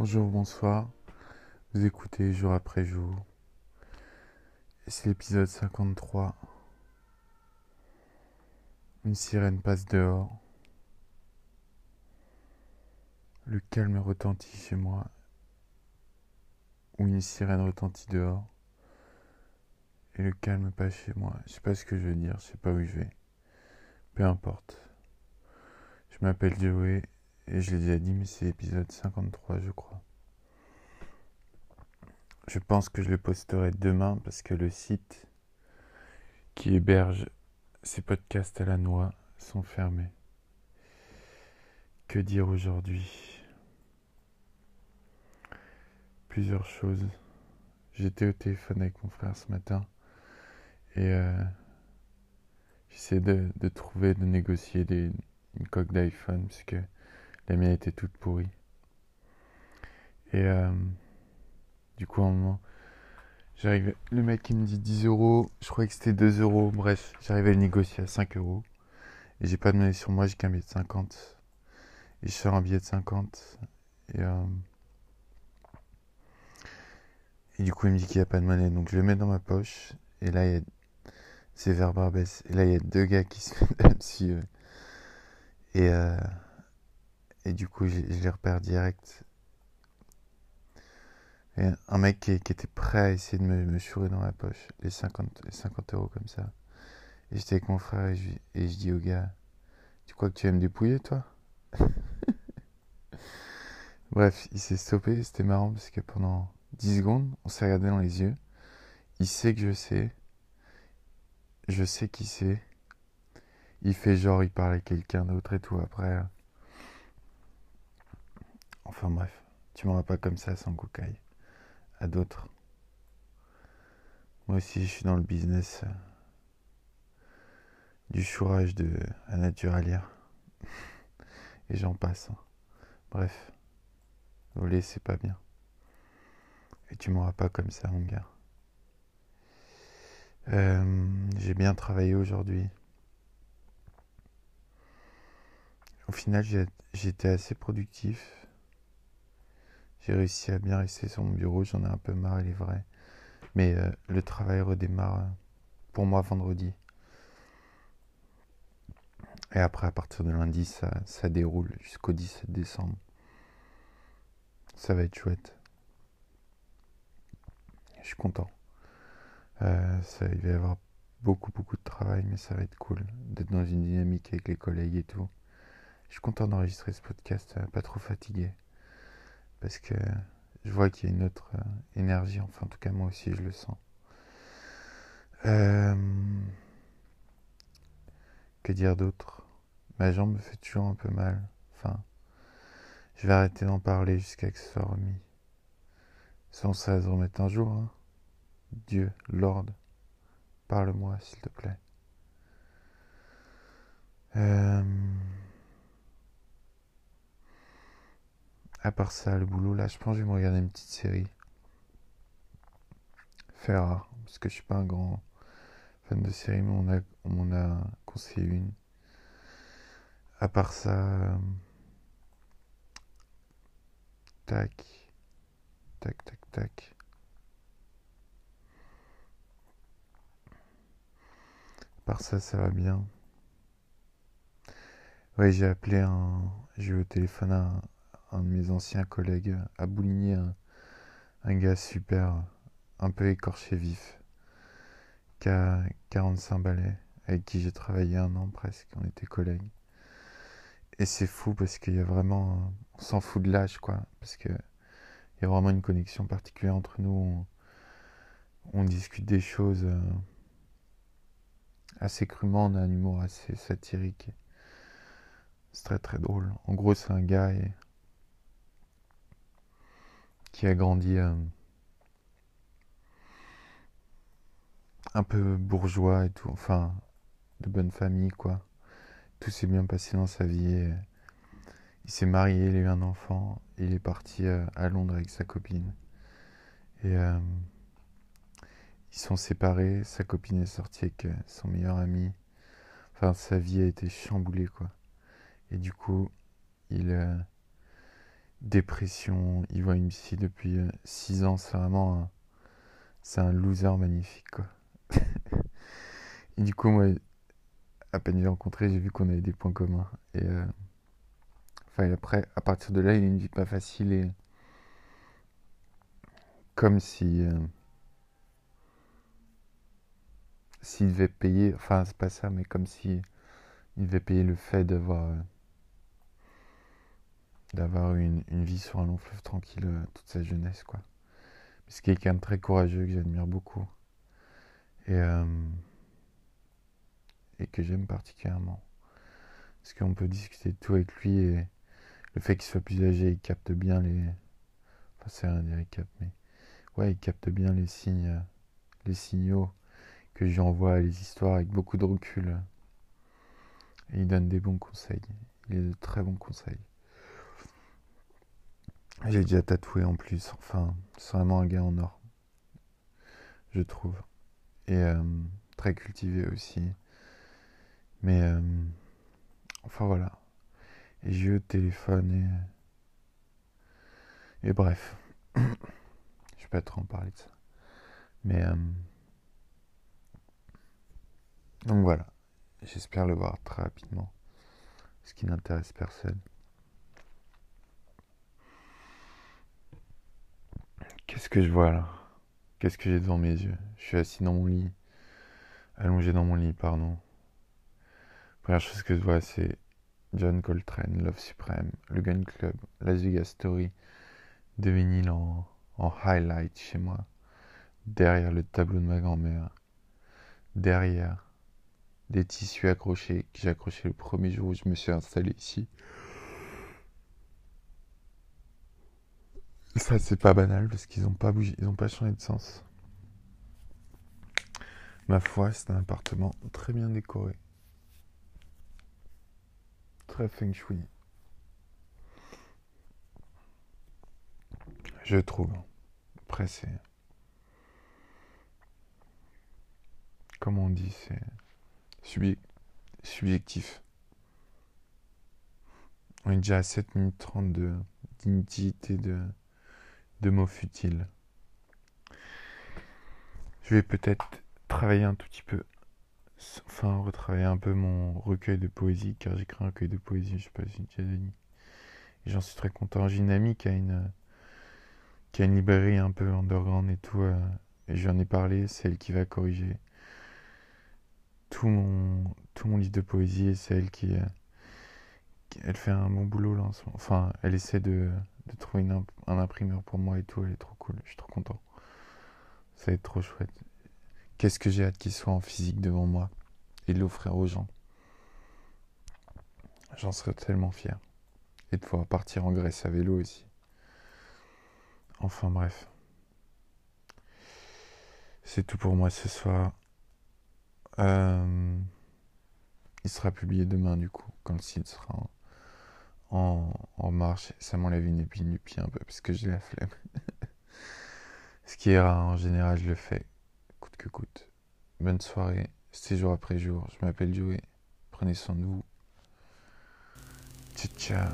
Bonjour, bonsoir. Vous écoutez jour après jour. C'est l'épisode 53. Une sirène passe dehors. Le calme retentit chez moi. Ou une sirène retentit dehors. Et le calme passe chez moi. Je sais pas ce que je veux dire, je sais pas où je vais. Peu importe. Je m'appelle Joey et je l'ai déjà dit, mais c'est l'épisode 53, je crois. Je pense que je le posterai demain parce que le site qui héberge ces podcasts à la noix sont fermés. Que dire aujourd'hui? Plusieurs choses. J'étais au téléphone avec mon frère ce matin et euh, j'essaie de, de, trouver, de négocier des, une coque d'iPhone parce que la mienne était toute pourrie. Et euh, du coup, à un moment, j'arrive. Le mec qui me dit 10 euros, je croyais que c'était 2 euros. Bref, j'arrive à le négocier à 5 euros. Et j'ai pas de monnaie sur moi, j'ai qu'un billet de 50. Et je sors un billet de 50. Et, euh, et du coup, il me dit qu'il n'y a pas de monnaie. Donc je le mets dans ma poche. Et là, il y a. C'est vers Barbès. Et là, il y a deux gars qui se mettent dessus. Et, euh, et du coup, je, les repère direct. Un mec qui, était prêt à essayer de me, me dans ma poche, les 50, les 50 euros comme ça. Et j'étais avec mon frère et je, et je dis au gars, tu crois que tu vas me dépouiller toi? Bref, il s'est stoppé, c'était marrant parce que pendant 10 secondes, on s'est regardé dans les yeux. Il sait que je sais. Je sais qui c'est. Il fait genre, il parle à quelqu'un d'autre et tout après. Enfin bref, tu m'auras pas comme ça sans cocaille à d'autres. Moi aussi, je suis dans le business euh, du chourage de la naturalia. Et j'en passe. Hein. Bref, voler, c'est pas bien. Et tu m'auras pas comme ça, mon gars. Euh, j'ai bien travaillé aujourd'hui. Au final, j'étais assez productif. J'ai réussi à bien rester sur mon bureau, j'en ai un peu marre, il est vrai. Mais euh, le travail redémarre pour moi vendredi. Et après, à partir de lundi, ça, ça déroule jusqu'au 17 décembre. Ça va être chouette. Je suis content. Euh, il va y avoir beaucoup, beaucoup de travail, mais ça va être cool d'être dans une dynamique avec les collègues et tout. Je suis content d'enregistrer ce podcast, euh, pas trop fatigué parce que je vois qu'il y a une autre euh, énergie, enfin en tout cas moi aussi je le sens. Euh, que dire d'autre? Ma jambe me fait toujours un peu mal. Enfin, je vais arrêter d'en parler jusqu'à que ce soit remis. Sans ça se remettre un jour. Hein. Dieu, Lord, parle-moi s'il te plaît. Euh... À part ça, le boulot, là, je pense que je vais me regarder une petite série. Faire parce que je suis pas un grand fan de série, mais on a, on a conseillé une. À part ça, euh, tac, tac, tac, tac. À part ça, ça va bien. Ouais, j'ai appelé un, j'ai eu au téléphone un, un de mes anciens collègues à Bouligny, un, gars super, un peu écorché vif, qui a 45 balais, avec qui j'ai travaillé un an presque, on était collègues. Et c'est fou parce qu'il y a vraiment, on s'en fout de l'âge quoi, parce que il y a vraiment une connexion particulière entre nous. On, on discute des choses euh, assez crûment, on a un humour assez satirique. C'est très très drôle. En gros, c'est un gars et qui a grandi euh, un peu bourgeois et tout, enfin de bonne famille quoi. Tout s'est bien passé dans sa vie. Il s'est marié, il a eu un enfant, il est parti euh, à Londres avec sa copine. Et euh, ils sont séparés, sa copine est sortie avec son meilleur ami. Enfin, sa vie a été chamboulée quoi. Et du coup, il dépression, il voit une psy depuis 6 ans, c'est vraiment un, c'est un loser magnifique quoi. et du coup à peine j'ai rencontré, j'ai vu qu'on avait des points communs et enfin après, à partir de là, il a une vie pas facile et comme si s'il devait payer, enfin c'est pas ça, mais comme si il devait payer le fait d'avoir euh, d'avoir une, une, vie sur un long fleuve tranquille euh, toute sa jeunesse quoi. C'est quelqu'un de très courageux que j'admire beaucoup et euh, et que j'aime particulièrement parce qu'on peut discuter de tout avec lui et le fait qu'il soit plus âgé, il capte bien les enfin c'est rien dire capte mais ouais il capte bien les signes les signaux que j'envoie les histoires avec beaucoup de recul. Et il donne des bons conseils. Il a de très bons conseils. J'ai déjà tatoué en plus. Enfin, c'est vraiment un gars en or. Je trouve. Et euh, très cultivé aussi. Mais euh, enfin voilà. J'ai eu le téléphone et. Et bref. Je vais pas trop en parler de ça. Mais. Euh, donc voilà, j'espère le voir très rapidement, ce qui n'intéresse personne. Qu'est-ce que je vois là? Qu'est-ce que j'ai devant mes yeux? Je suis assis dans mon lit, allongé dans mon lit, pardon. Première chose que je vois, c'est John Coltrane, Love Supreme, le Gun Club, Las Vegas Story, de vinyle en, en highlight chez moi, derrière le tableau de ma grand-mère, derrière des tissus accrochés que j'ai accrochés le premier jour où je me suis installé ici. C'est pas banal parce qu'ils n'ont pas bougé, ils n'ont pas changé de sens. Ma foi, c'est un appartement très bien décoré. Très feng shui. Je trouve. Après, c'est. Comme on dit, c'est subjectif. On est déjà à 7 minutes 32 d'inutilité de, de mots futiles. Je vais peut-être travailler un tout petit peu, enfin retravailler un peu mon recueil de poésie, car créé un recueil de poésie, je sais pas si tu as. Et j'en suis très content. J'ai une amie qui a une, qui librairie un peu underground et tout, euh, et j'en ai parlé, c'est elle qui va corriger tout mon, tout mon livre de poésie c'est elle qui, elle fait un bon boulot là Enfin, elle essaie de, de trouver un imprimeur pour moi et tout. Elle est trop cool. Je suis trop content. Ça va être trop chouette. Qu'est-ce que j'ai hâte qu'il soit en physique devant moi et de l'offrir aux gens. J'en serais tellement fier. Et de pouvoir partir en Grèce à vélo aussi. Enfin bref. C'est tout pour moi ce soir. Euh, il sera publié demain, du coup, quand le site sera en, marche. Ça m'enlève une épine du pied un peu, parce que j'ai la flemme. Ce qui est rare, en général, je le fais, coûte que coûte. Bonne soirée, c'est jour après jour. Je m'appelle Joey. Prenez soin de vous. Ciao, ciao.